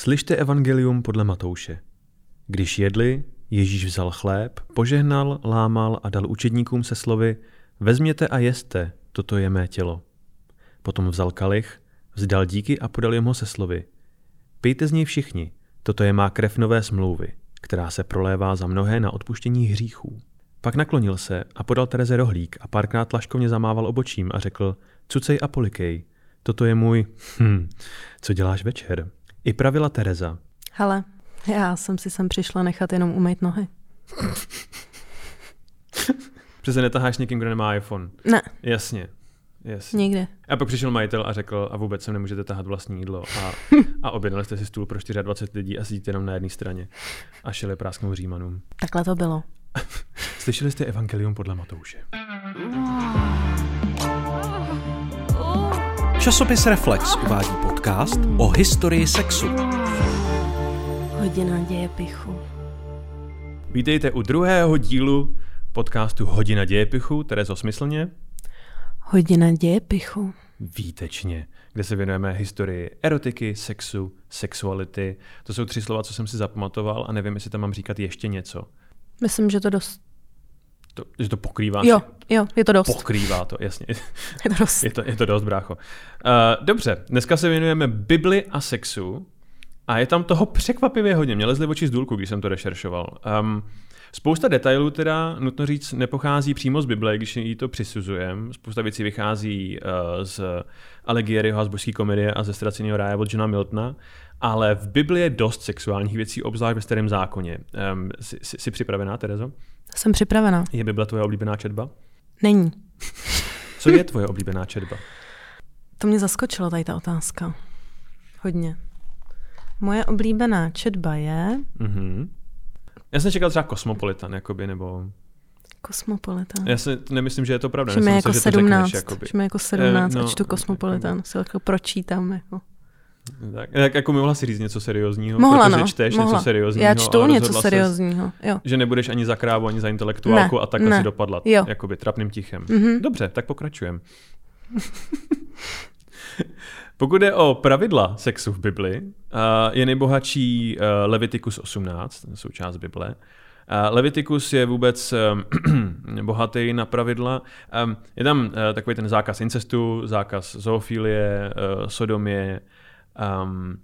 Slyšte evangelium podle Matouše. Když jedli, Ježíš vzal chléb, požehnal, lámal a dal učedníkům se slovy Vezměte a jeste, toto je mé tělo. Potom vzal kalich, vzdal díky a podal jim ho se slovy Pijte z něj všichni, toto je má krev nové smlouvy, která se prolévá za mnohé na odpuštění hříchů. Pak naklonil se a podal Tereze rohlík a párkrát laškovně zamával obočím a řekl Cucej a polikej, toto je můj... Hm, co děláš večer? I pravila Tereza. Hele, já jsem si sem přišla nechat jenom umýt nohy. Přece netaháš někým, kdo nemá iPhone. Ne. Jasně. Jasně. Nikde. A pak přišel majitel a řekl, a vůbec sem nemůžete tahat vlastní jídlo. A, a objednali jste si stůl pro 24 lidí a sedíte jenom na jedné straně. A šeli prásknout římanům. Takhle to bylo. Slyšeli jste evangelium podle Matouše. Časopis Reflex uvádí podcast o historii sexu. Hodina dějepichu. Vítejte u druhého dílu podcastu Hodina dějepichu, Terezo Smyslně. Hodina dějepichu. Výtečně, kde se věnujeme historii erotiky, sexu, sexuality. To jsou tři slova, co jsem si zapamatoval a nevím, jestli tam mám říkat ještě něco. Myslím, že to dost. To, že to pokrývá. Jo, jo, je to dost. Pokrývá to, jasně. Je to dost. Je to, je to dost, brácho. Uh, dobře, dneska se věnujeme Bibli a sexu a je tam toho překvapivě hodně. Mě lezly oči z důlku, když jsem to rešeršoval. Um, spousta detailů teda, nutno říct, nepochází přímo z Bible, když jí to přisuzujeme. Spousta věcí vychází uh, z Alighieriho a z božské komedie a ze Ztraceného ráje od Johna Miltona, ale v Bibli je dost sexuálních věcí, obzvlášť ve starém zákoně. Um, jsi, jsi, jsi připravená, Terezo? Jsem připravená. Je Bible tvoje oblíbená četba? Není. Co je tvoje oblíbená četba? To mě zaskočilo tady ta otázka. Hodně. Moje oblíbená četba je Mhm. Já jsem čekal třeba Kosmopolitan, jakoby, nebo... Kosmopolitan. Já si nemyslím, že je to pravda. Že mi jako řekneš, 17, jakoby. že jako 17 Eh, a čtu Kosmopolitan, si jako pročítám. Jako. Tak, tak jako mohla si říct něco seriózního, Mohla, protože no, čteš mohla. něco seriózního. Já čtu něco ses, seriózního, jo. Že nebudeš ani za krávu, ani za intelektuálku Ne, a takhle ne. si dopadla. Jo. Jakoby trapným tichem. Mhm. Dobře, tak pokračujem. Pokud je o pravidla sexu v Bibli, uh, je nejbohatší uh, Leviticus 18, ten součást Bible. Uh, Leviticus je vůbec bohatý na pravidla. Je tam takový ten zákaz incestu, zákaz zoofilie, sodomie. Um,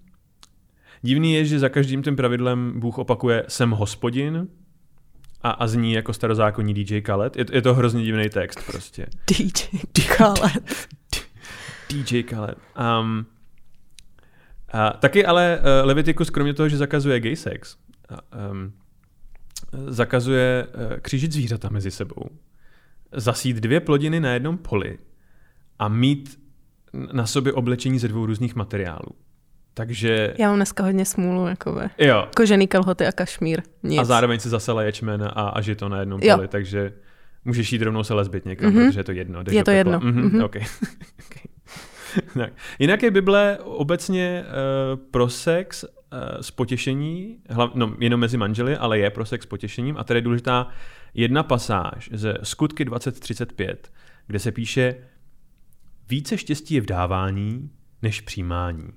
divný je, že za každým tím pravidlem Bůh opakuje jsem hospodin a, a zní jako starozákonní DJ Khaled. Je, je to hrozně divný text prostě. DJ Khaled. DJ Khaled. Um, a taky ale uh, Leviticus, kromě toho, že zakazuje gay sex, um, zakazuje uh, křížit zvířata mezi sebou, zasít dvě plodiny na jednom poli a mít na sobě oblečení ze dvou různých materiálů. Takže Já mám dneska hodně smůlu, jakoby. jo, Kožený kalhoty a kašmír. Nic. a zároveň si zasela ječmen a, a žito na jednom Jo. poli, takže můžeš jít rovnou se lesbit někam, Mhm. mm-hmm. protože je to jedno. Je to jedno. Mhm, Mhm. okay. okay. tak. Jinak je Bible obecně uh, pro sex uh, s potěšení, hlav, no, jenom mezi manželi, ale je pro sex s potěšením. A tady je důležitá jedna pasáž ze Skutky 2035, kde se píše více štěstí je v dávání, než přijímání.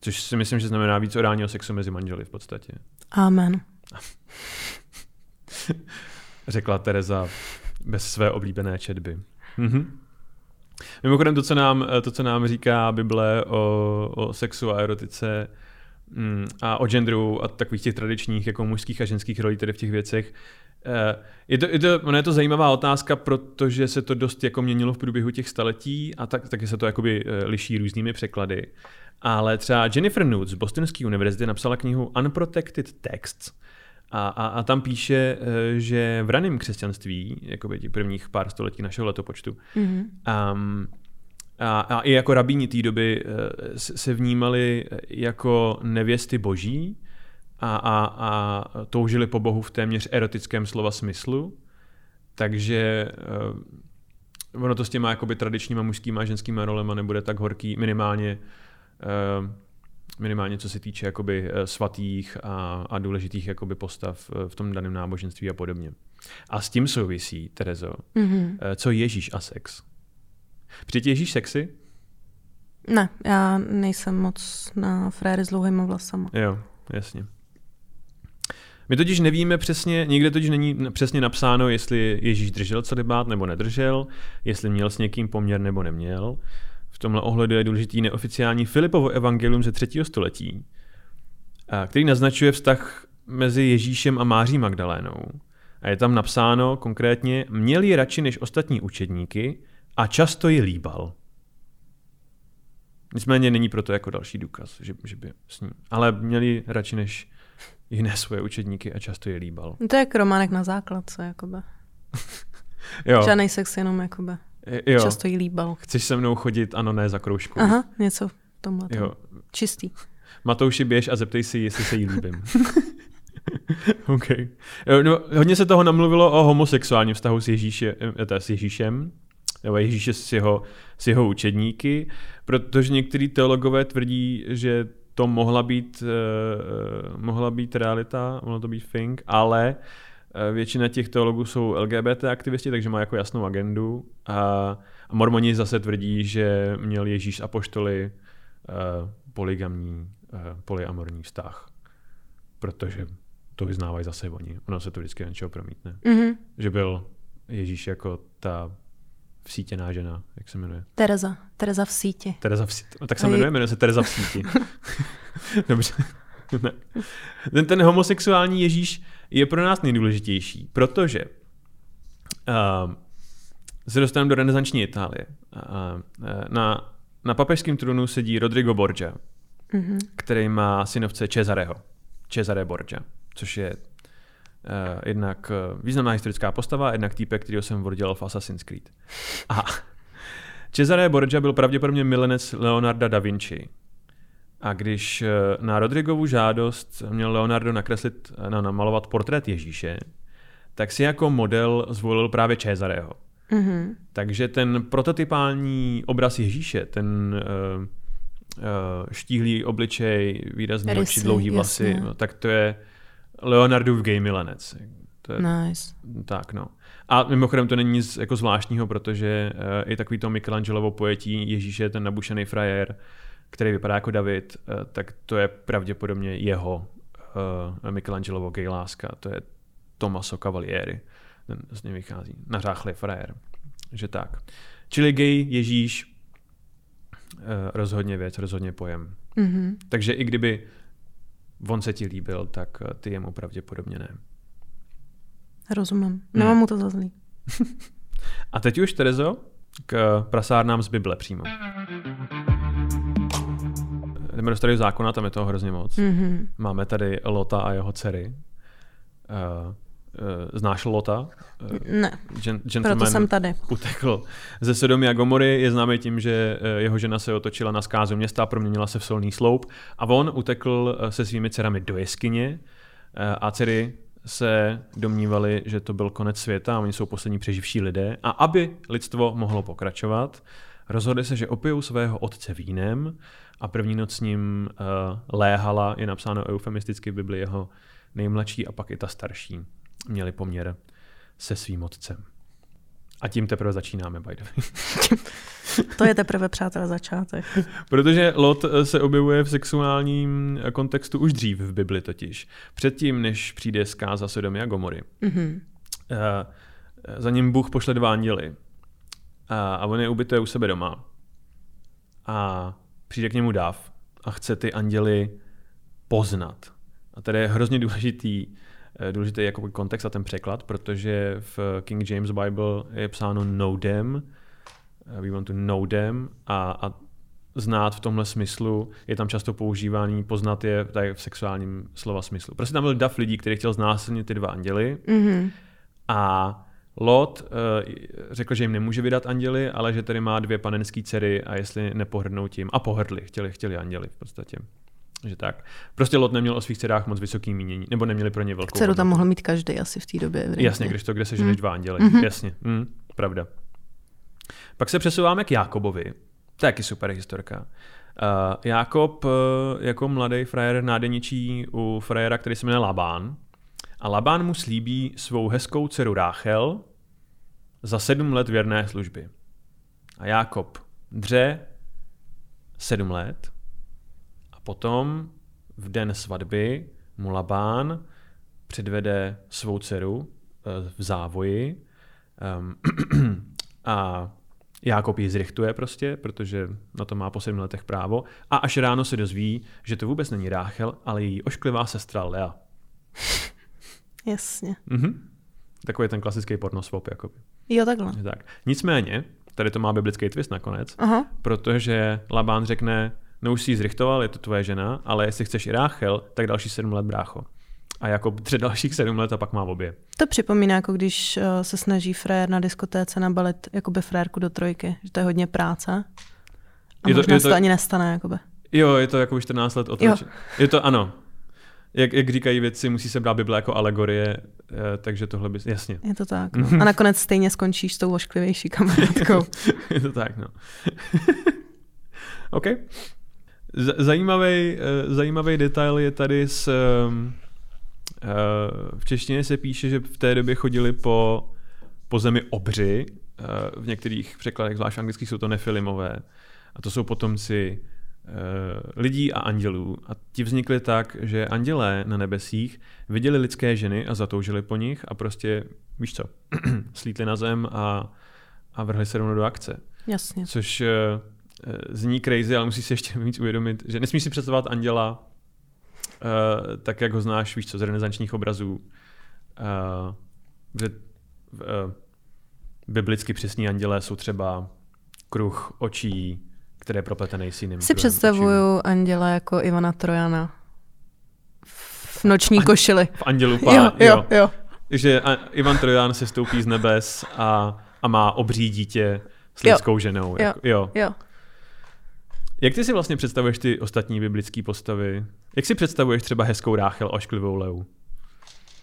Což si myslím, že znamená víc orálního sexu mezi manželi v podstatě. Amen. řekla Tereza bez své oblíbené četby. Mhm. Mimochodem to, co nám, to, co nám říká Bible o, o sexu a erotice mm, a o genderu a takových těch tradičních jako mužských a ženských rolí tedy v těch věcech, eh, je to, je to, ona je to zajímavá otázka, protože se to dost jako měnilo v průběhu těch staletí a tak, taky se to jakoby eh, liší různými překlady. Ale třeba Jennifer Nude z Bostonské univerzity napsala knihu Unprotected Texts, a, a, a tam píše, eh, že v raném křesťanství, jakoby těch prvních pár století našeho letopočtu, Mhm. um, a, a i jako rabíni té doby eh, se vnímali jako nevěsty boží a, a, a toužili po Bohu v téměř erotickém slova smyslu. Takže uh, ono to s těma jakoby tradičníma mužskýma a ženskýma rolema nebude tak horký, minimálně uh, minimálně co se týče jakoby eh, svatých a, a důležitých jakoby postav eh, v tom daném náboženství a podobně. A s tím souvisí, Terezo, Mhm. eh, co Ježíš a sex. Přijde Ježíš sexy? Ne, já nejsem moc na fréry s dlouhýma vlasama. Jo, jasně. My totiž nevíme přesně, nikde totiž není přesně napsáno, jestli Ježíš držel celibát nebo nedržel, jestli měl s někým poměr nebo neměl. V tomhle ohledu je důležitý neoficiální Filipovo evangelium ze třetího století, a který naznačuje vztah mezi Ježíšem a Máří Magdalénou. A je tam napsáno konkrétně, měl ji radši než ostatní učedníky a často ji líbal. Nicméně není proto jako další důkaz, že, že by s ní. Ale měli radši než jiné svoje učedníky a často je líbal. No To je jak románek na základce, jakoby. Jo, Žádnej sex, jenom jakoby. Jo. Často jí líbal. Chceš se mnou chodit, ano, ne, za kroužkou. Aha, něco v tomhle. Jo. Čistý. Matouši, běž a zeptej si, jestli se jí líbím. OK. No, hodně se toho namluvilo o homosexuálním vztahu s, Ježíše, eh, teda s Ježíšem, nebo Ježíše s jeho, s jeho učedníky, protože některý teologové tvrdí, že to mohla být, uh, mohla být realita, mohla to být thing, ale eh, většina těch teologů jsou LGBT aktivisti, takže má jako jasnou agendu a, a mormoni zase tvrdí, že měl Ježíš s apoštoly uh, poligamní, uh, polyamorní vztah, protože to vyznávají zase oni. Ono se to vždycky něčeho promítne. Mhm. Že byl Ježíš jako ta vsítěná žena, jak se jmenuje? Tereza. Tereza v síti. Tereza v síti. Tak se A je- jmenuje, jmenuje se Tereza v síti. Dobře. Ne. Ten, ten homosexuální Ježíš je pro nás nejdůležitější, protože uh, se dostaneme do renesanční Itálie. Uh, na, na papežském trůnu sedí Rodrigo Borgia, Mhm. který má synovce Cesareho. Cesare Borgia, což je uh, jednak uh, významná historická postava, jednak týpek, kterýho jsem dělal v Assassin's Creed. A Cesare Borgia byl pravděpodobně milenec Leonarda da Vinci. A když eh, na Rodrigovu žádost měl Leonardo nakreslit, eh, na, namalovat portrét Ježíše, tak si jako model zvolil právě Cesareho. Mhm. Takže ten prototypální obraz Ježíše, ten uh, uh, štíhlý obličej, výrazný oči, dlouhý vlasy, jasně. no, tak to je Leonardův gay milenec. To je, Nice. tak, no. A mimochodem to není nic jako zvláštního, protože uh, i takový to Michelangelovo pojetí Ježíše, ten nabušený frajer, který vypadá jako David, uh, tak to je pravděpodobně jeho uh, Michelangelovo gay láska. To je Tommaso Cavalieri. Ten z něj vychází. Nařáchlý frajer. Že tak. Čili gay, Ježíš, uh, rozhodně věc, rozhodně pojem. Mhm. Takže i kdyby on se ti líbil, tak ty jemu pravděpodobně ne. Rozumím. Nemám mu to za zlý. A teď už, Terezo, k prasárnám z Bible přímo. Jdeme do starého zákona, tam je toho hrozně moc. Mhm. Máme tady Lota a jeho dcery. Uh, znáš Lota? Uh, Ne, gen- proto jsem tady. utekl ze Sodomy a Gomory, je známý tím, že eh, jeho žena se otočila na skázu města, proměnila se v solný sloup a on utekl eh, se svými dcerami do jeskyně eh, a dcery se domnívali, že to byl konec světa a oni jsou poslední přeživší lidé a aby lidstvo mohlo pokračovat, rozhodli se, že opijou svého otce vínem a první noc s ním uh, léhala, je napsáno eufemisticky v Bibli jeho nejmladší a pak i ta starší měli poměr se svým otcem. A tím teprve začínáme, by the way. To je teprve, přátelé, začátek. Protože Lot eh, se objevuje v sexuálním eh, kontextu už dřív v Bibli totiž. Předtím, než přijde zkáza Sodomy a Gomory. Mhm. Eh, Za ním Bůh pošle dva anděly. A a on je ubytuje u sebe doma. A přijde k němu dáv a chce ty anděly poznat. A tady je hrozně důležitý, eh, důležitý jako kontext a ten překlad, protože v King James Bible je psáno know them, eh, we want to know them a, a znát v tomhle smyslu je tam často používaný, poznat je tady v sexuálním slova smyslu. Prostě tam byl dav lidí, který chtěl znásilnit ty dva anděly Mhm. a Lot uh, řekl, že jim nemůže vydat anděly, ale že tady má dvě panenské dcery a jestli nepohrdnou tím. A pohrdli, chtěli, chtěli anděly v podstatě. Že tak. Prostě Lot neměl o svých dcerách moc vysoký mínění, nebo neměli pro ně velkou Dceru tam mohl mít každý asi v té době. evidentně. Jasně, když to, kde se ženeš Mm. dva anděly. Mhm. Jasně, mm, pravda. Pak se přesouváme k Jákobovi. To je taky super historka. Uh, Jákob uh, jako mladý frajer nádeničí u frajera, který se jmenuje Labán. A Labán mu slíbí svou hezkou dceru Ráchel za sedm let věrné služby. A Jákob dře sedm let a potom v den svatby mu Labán předvede svou dceru eh, v závoji um, a Jákob ji zrichtuje prostě, protože na to má po sedmi letech právo a až ráno se dozví, že to vůbec není Ráchel, ale její ošklivá sestra Lea. Jasně. Mhm. Takový ten klasický pornosvop. Jakoby. Jo, takhle. Tak. Nicméně, tady to má biblický twist nakonec, Aha. protože Labán řekne, no už si ji zrichtoval, je to tvoje žena, ale jestli chceš i Ráchel, tak další sedm let brácho. A jako tři dalších sedm let a pak má obě. To připomíná, jako když uh, se snaží frér na diskotéce nabalit jakoby frérku do trojky, že to je hodně práce. A Je to- možná je se to- to ani nestane. Jakoby. Jo, je to jako už 14 let Jo. Je to ano. Jak, jak říkají věci, musí se brát Bible jako alegorie, eh, takže tohle by... Jasně. Je to tak. No. A nakonec stejně skončíš s tou ošklivější kamarádkou. je to tak, no. OK. Z- Zajímavý, eh, zajímavý detail je tady s... ehm, eh, V češtině se píše, že v té době chodili po, po zemi obři. V některých překladech, zvlášť anglických, jsou to nefilimové. A to jsou potomci lidí a andělů. A ti vznikli tak, že andělé na nebesích viděli lidské ženy a zatoužili po nich a prostě, víš co, slítli na zem a, a vrhli se rovnou do akce. Jasně. Což eh, eh, zní crazy, ale musíš si ještě víc uvědomit, že nesmíš si představovat anděla eh, tak, jak ho znáš, víš co, z renesančních obrazů. Eh, že eh, biblicky přesní andělé jsou třeba kruh očí, které je propletený s jiným Si představuju anděla jako Ivana Trojana. V noční košili. očí. V andělu pán, Jo, jo, jo. Že Ivan Trojan se stoupí z nebes a, a má obří dítě s Jo. lidskou ženou. Jo. Jako, jo. Jo. Jak ty si vlastně představuješ ty ostatní biblické postavy? Jak si představuješ třeba hezkou Ráchel a ošklivou Leu?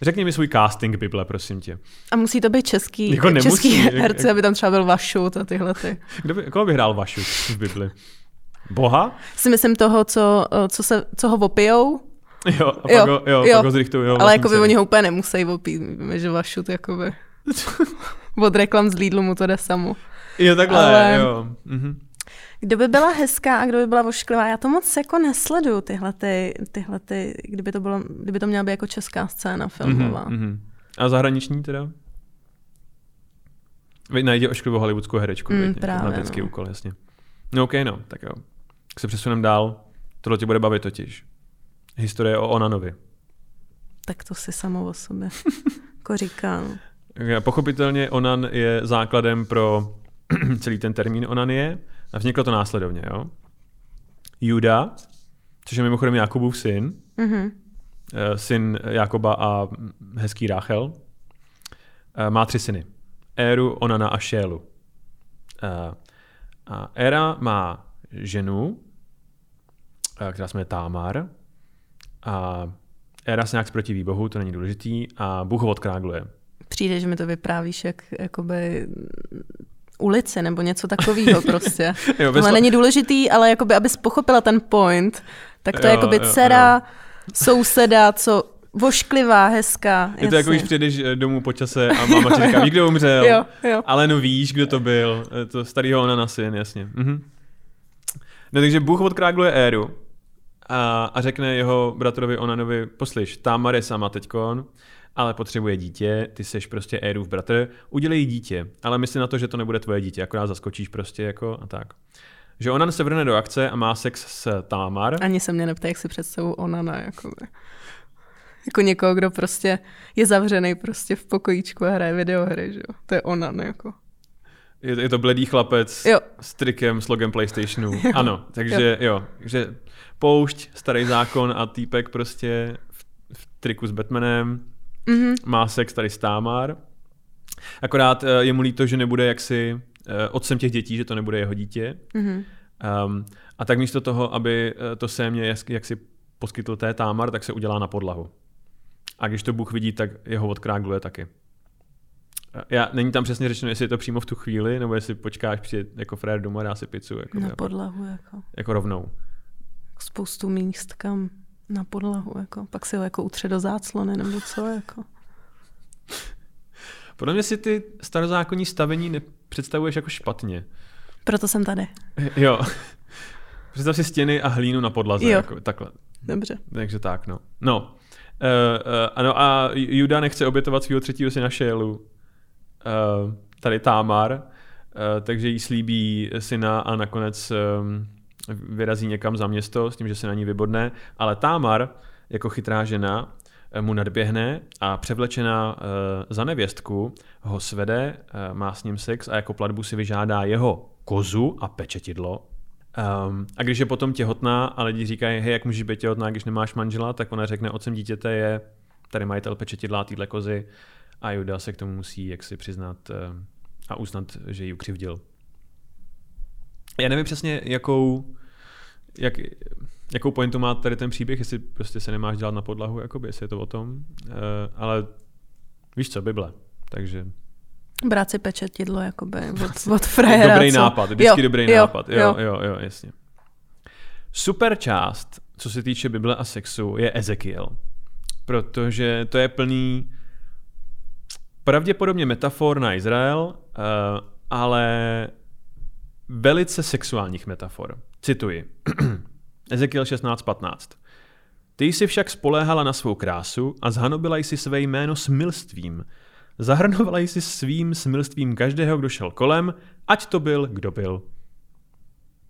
Řekni mi svůj casting Bible, prosím tě. A musí to být český, Jako nemusí, český jak- herci, aby tam třeba byl Vašut a tyhle ty. Kdo by, koho by hrál Vašu v Bibli? Boha? Si myslím toho, co, co, se, co ho opijou, Jo, a pak Jo, ho, jo, jo. Pak ho zrichtujou. ale jako by oni ho úplně nemusí opít. Víme, že Vašut jakoby od reklam z Lidlu mu to jde samo. Jo, takhle, ale- jo. Mhm. Kdo by byla hezká a kdo by byla vošklivá? Já to moc jako nesleduju, tyhle, ty, tyhle ty, kdyby to, bylo, kdyby to měla být jako česká scéna filmová. Mhm, mhm. A zahraniční teda? Vy najdi ošklivou hollywoodskou herečku, Mm, právě, no. úkol, jasně. No ok, no, tak jo. Tak se přesuneme dál. Tohle tě bude bavit totiž. Historie o Onanovi. Tak to si samo o sobě jako říkám. Pochopitelně onan je základem pro celý ten termín onanie a vzniklo to následovně. Jo? Juda, což je mimochodem Jakubův syn, Mhm. eh, syn Jakoba a hezký Ráchel, eh, má tři syny. Éru, Onana a Šélu. Eh, A Éra má ženu, která se jmenuje Támar a Éra se nějak protiví Bohu, to není důležitý, a Bůh ho odkrágluje. Přijde, že mi to vyprávíš jak jakoby ulici nebo něco takového prostě. Jo, Tohle není důležitý, ale jakoby, abys pochopila ten point, tak to je Jo, jakoby jo, dcera, souseda, co vošklivá, hezká. Je to jako, když přijdeš eh, domů po čase a máma ti říká, víš, kdo umřel, Jo, jo. ale no víš, kdo to byl, Eh, to starýho Onana syn, jasně. Mhm. No takže Bůh odkrágluje Éru a, a řekne jeho bratrovi Onanovi, poslyš, Tamar je sama teďkon, ale potřebuje dítě, ty seš prostě Érův bratr, udělej dítě, ale myslí na to, že to nebude tvoje dítě, akorát zaskočíš prostě jako a tak. Že Onan se vrne do akce a má sex s Tamar. Ani se mě neptá, jak si představu Onana. Jakoby. Jako někoho, kdo prostě je zavřený prostě v pokojíčku a hraje videohry, že jo. To je Onan, jako. Je, to- je to bledý chlapec Jo. s trikem, s logem PlayStationu. Ano, takže jo. takže poušť, starý zákon a týpek prostě v, v triku s Batmanem, Mhm. má sex tady s Tamar. Akorát eh, je mu líto, že nebude jaksi eh, otcem těch dětí, že to nebude jeho dítě. Mhm. Um, a tak místo toho, aby eh, to sémě jak, jak si poskytl té Tamar, tak se udělá na podlahu. A když to Bůh vidí, tak jeho odkrágluje taky. Já, není tam přesně řečeno, jestli je to přímo v tu chvíli, nebo jestli počkáš přijít jako frér domů a dá si pizzu. Jako, Na podlahu, jako. jako rovnou. Spoustu míst, kam na podlahu, jako. Pak si ho jako utře do záclony, nebo co, jako. Podle mě si ty starozákonní stavení nepředstavuješ jako špatně. Proto jsem tady. Jo. Představ si stěny a hlínu na podlaze. Jo. Jako, takhle. Dobře. Takže tak, no. No. Uh, uh, ano, a Juda nechce obětovat svého třetího syna Šélu. Uh, tady Támar. Uh, takže jí slíbí syna a nakonec um, vyrazí někam za město s tím, že se na ní vybodne. Ale Támar, jako chytrá žena, eh, mu nadběhne a převlečená uh, za nevěstku ho svede, uh, má s ním sex a jako platbu si vyžádá jeho kozu a pečetidlo. Um, a když je potom těhotná a lidi říkají, hej, jak můžeš být těhotná, když nemáš manžela, tak ona řekne, otcem dítěte je tady majitel pečetidla téhle kozy a Juda se k tomu musí jaksi přiznat a uznat, že ji ukřivdil. Já nevím přesně, jakou, jak, jakou pointu má tady ten příběh, jestli prostě se nemáš dělat na podlahu, jakoby, jestli je to o tom, uh, ale víš co, Bible, takže Brát si pečetidlo, jakoby, od, od frajera. Dobrý co? nápad, vždycky Jo, dobrý jo, nápad. Jo, jo. jo, jo, jasně. Super část, co se týče Bible a sexu, je Ezekiel. Protože to je plný pravděpodobně metafor na Izrael, uh, ale velice sexuálních metafor. Cituji. Ezekiel 16.15. Ty jsi však spoléhala na svou krásu a zhanobila jsi své jméno smilstvím. Zahrnovala jsi svým smilstvím každého, kdo šel kolem, ať to byl, kdo byl.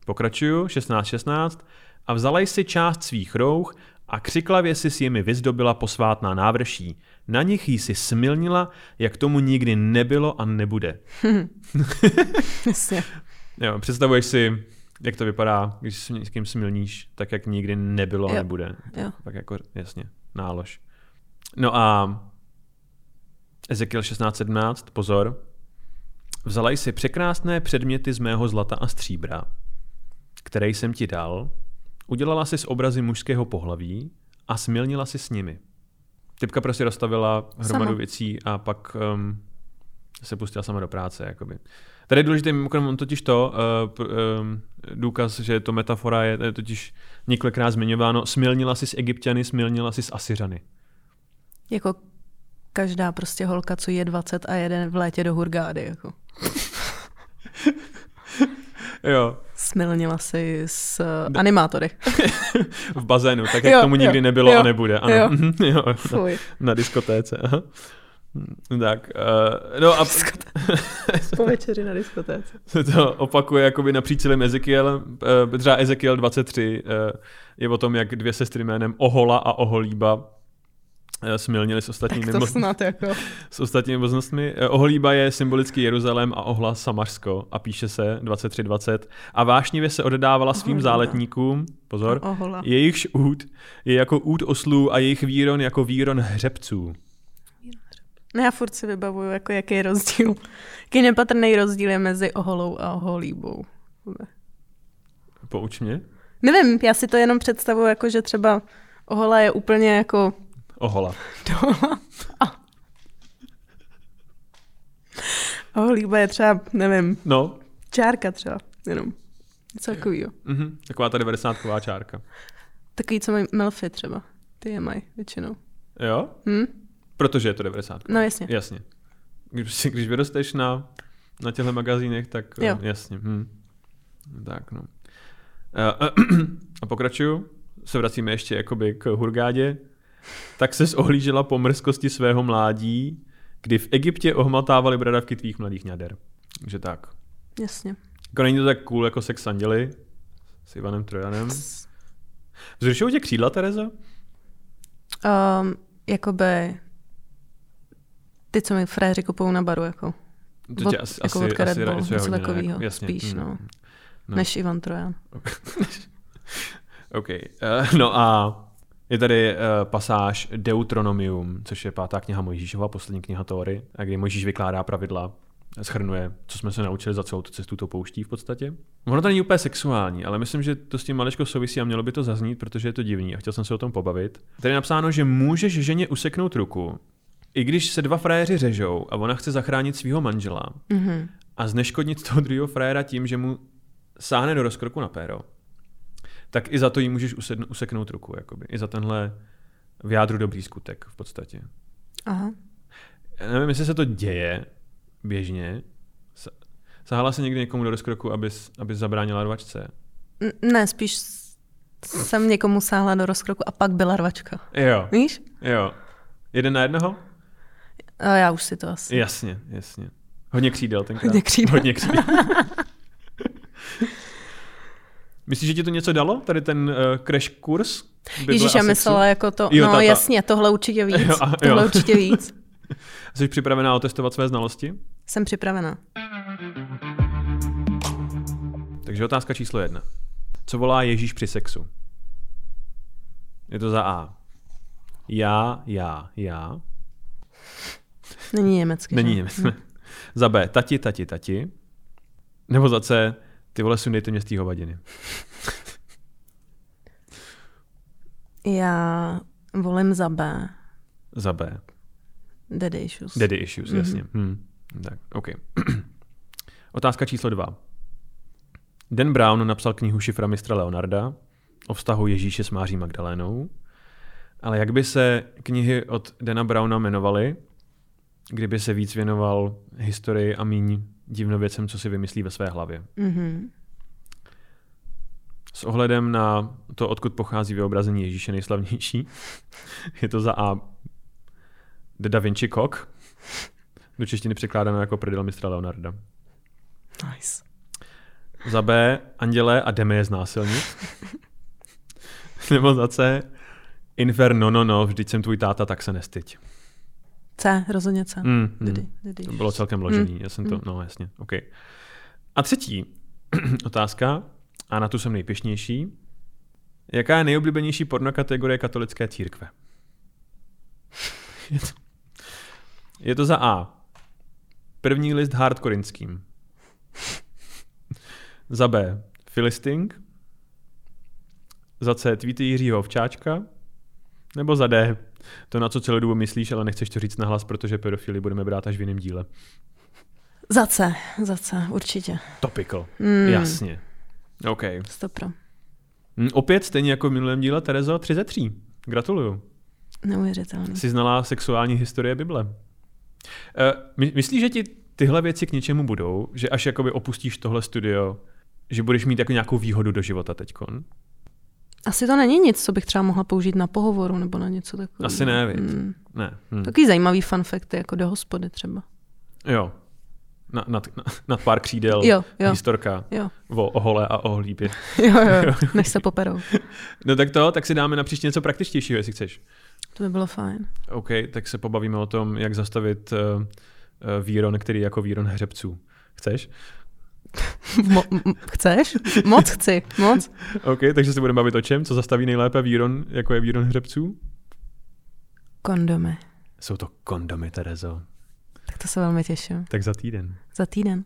Pokračuju, 16.16. 16. A vzala jsi část svých rouch a křiklavě si s jimi vyzdobila posvátná návrší. Na nich jí si smilnila, jak tomu nikdy nebylo a nebude. Jo, představuješ si, jak to vypadá, když s někým smilníš, tak jak nikdy nebylo a nebude. Jo. Tak jako, jasně, nálož. No a Ezekiel 16.17, pozor. Vzala jsi překrásné předměty z mého zlata a stříbra, které jsem ti dal, udělala si z obrazy mužského pohlaví a smilnila si s nimi. Typka prostě rozstavila hromadu Sama. věcí a pak um, se pustila sama do práce. Jakoby. Tady je důležité mimochodem on totiž to, uh, um, důkaz, že to metafora je, je totiž několikrát zmiňováno, smilnila si s Egyptiany, smilnila si s Asyřany. Jako každá prostě holka, co je 20 a jede v létě do Hurgády. Jako. Jo, Smilnila si s uh, animátory. v bazénu, tak jak Jo, tomu nikdy jo, nebylo jo, a nebude. Ano. jo. jo. Fuj. Na diskotéce. Aha. Tak, uh, no a Po večeři na diskotéce. se to opakuje jakoby napříč celým Ezekiel. Uh, třeba Ezekiel 23 uh, je o tom, jak dvě sestry jménem Ohola a Oholíba smilnili s ostatními, Tak to mo- snad jako. s ostatními možnostmi. Oholíba je symbolický Jeruzalém a Ohla Samařsko a píše se 23.20 a vášnivě se oddávala svým Oholíba. záletníkům, pozor, Ohola. jejichž út je jako út oslů a jejich víron jako víron hřebců. No já furt si vybavuju, jako jaký je rozdíl. Jaký nepatrný rozdíl je mezi oholou a oholíbou. Pouč mě. Nevím, já si to jenom představuju, jako že třeba ohola je úplně jako Ohola. A oholíba je třeba, nevím, No, čárka třeba, jenom. Něco takovýho. mhm, taková ta 90 čárka. Takový, co mají melfy třeba. Ty je mají většinou. Jo? Hm? Protože je to 90. No jasně. Jasně. Když, když vyrosteš na, na těchto magazínech, tak Jo. jo. jasně. Hm. Tak no. A, a pokračuju. Se vracíme ještě jakoby k Hurgádě. Tak se ohlížela po mrzkosti svého mládí, kdy v Egyptě ohmatávali bradavky tvých mladých ňader. Takže tak. Jasně. Jako není to tak cool jako sex anděli s Ivanem Trojanem. Vzrušují tě křídla, Tereza? Um, jakoby ty, co mi fréři kupují na baru, jako. To Od- asi, jako od Red Bull, něco Jako- jasně. spíš, mm, no. No. Než Ivan Trojan. OK. Uh, no a je tady uh, pasáž Deuteronomium, což je pátá kniha Mojžíšova, poslední kniha Tóry, a kdy Mojžíš vykládá pravidla, schrnuje, co jsme se naučili za celou tu cestu to pouští v podstatě. Ono to není úplně sexuální, ale myslím, že to s tím maličko souvisí a mělo by to zaznít, protože je to divný a chtěl jsem se o tom pobavit. Tady je napsáno, že můžeš ženě useknout ruku, i když se dva frajeři řežou a ona chce zachránit svého manžela Mhm. a zneškodnit toho druhého frajera tím, že mu sáhne do rozkroku na péro, tak i za to jí můžeš usedn- useknout ruku. Jakoby. I za tenhle v jádru dobrý skutek v podstatě. Aha. Já nevím, jestli se to děje běžně. Sa- Sahala se někdy někomu do rozkroku, aby, aby zabránila rvačce. Ne, spíš jsem někomu sáhla do rozkroku a pak byla rvačka. Jo, Víš? jo. Jeden na jednoho? A já už si to asi. Jasně, jasně. Hodně křídel tenkrát. Hodně křídel. Hodně křídel. Myslíš, že ti to něco dalo? Tady ten uh, crash kurz? Ježíš, já sexu? myslela jako to, Jo, no ta- ta- jasně, tohle určitě víc, Jo, a- tohle jo. určitě víc. Jsi připravená otestovat své znalosti? Jsem připravená. Takže otázka číslo jedna. Co volá Ježíš při sexu? Je to za A. Já, já, já. Není německy. Není že? Němec. za B. Tati, tati, tati. Nebo za C. Ty vole, sundejte mě z té hovadiny. Já volím za B. Za B. Daddy issues. Daddy issues, Mhm. jasně. Hmm. Tak, OK. Otázka číslo dva. Dan Brown napsal knihu Šifra mistra Leonarda o vztahu Ježíše s Máří Magdalénou, ale jak by se knihy od Dana Browna jmenovaly, kdyby se víc věnoval historii a míň divnověcem, co si vymyslí ve své hlavě. Mhm. S ohledem na to, odkud pochází vyobrazení Ježíše nejslavnější, je to za A The Da Vinci Cock, do češtiny překládáno jako prdel mistra Leonarda. Nice. Za B Anděle a jdeme je znásilnit. Nebo za C Inferno, no, no, vždyť jsem tvůj táta, tak se nestyď. C, rozhodně C. Mm, mm. To bylo celkem ložený, já jsem to, no jasně, OK. A třetí otázka, a na tu jsem nejpěšnější. Jaká je nejoblíbenější porno kategorie katolické církve? Je to, je to za A. První list hardkorinským. Za B. Filisting. Za C. Tweety Jiřího Ovčáčka. Nebo za D. To, na co celou dobu myslíš, ale nechceš to říct nahlas, protože pedofily budeme brát až v jiném díle. Za C, za C, určitě. Topical. Mm. Jasně. OK. Stopro. Hm, opět stejně jako v minulém díle, Terezo, 3 ze 3. Gratuluju. Neuvěřitelný. Jsi znala sexuální historie Bible. Uh, my, myslíš, že ti tyhle věci k něčemu budou? Že až jakoby opustíš tohle studio, že budeš mít jako nějakou výhodu do života teďkon? Asi to není nic, co bych třeba mohla použít na pohovoru nebo na něco takového. Asi ne, viď? Mm. Ne. Hm. Takový zajímavý fun facty, jako do hospody třeba. Jo. Na, nad, na, nad pár křídel. Jo, jo. Historka Jo, o, o hole a o hlípě. jo, jo, než se poperou. No tak to, tak si dáme na příště něco praktičtějšího, jestli chceš. To by bylo fajn. OK, tak se pobavíme o tom, jak zastavit uh, uh, víron, který je jako víron hřebců. Chceš? Mo- m- chceš? Moc chci, moc. OK, takže se budeme bavit o čem? Co zastaví nejlépe víron, jako je víron hřebců? Kondomy. Jsou to kondomy, Terezo. Tak to se velmi těším. Tak za týden. Za týden.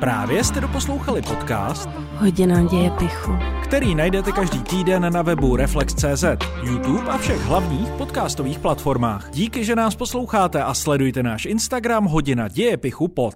Právě jste doposlouchali podcast, Hodina děje pichu. který najdete každý týden na webu Reflex.cz, YouTube a všech hlavních podcastových platformách. Díky, že nás posloucháte a sledujte náš Instagram Hodina děje pichu pod.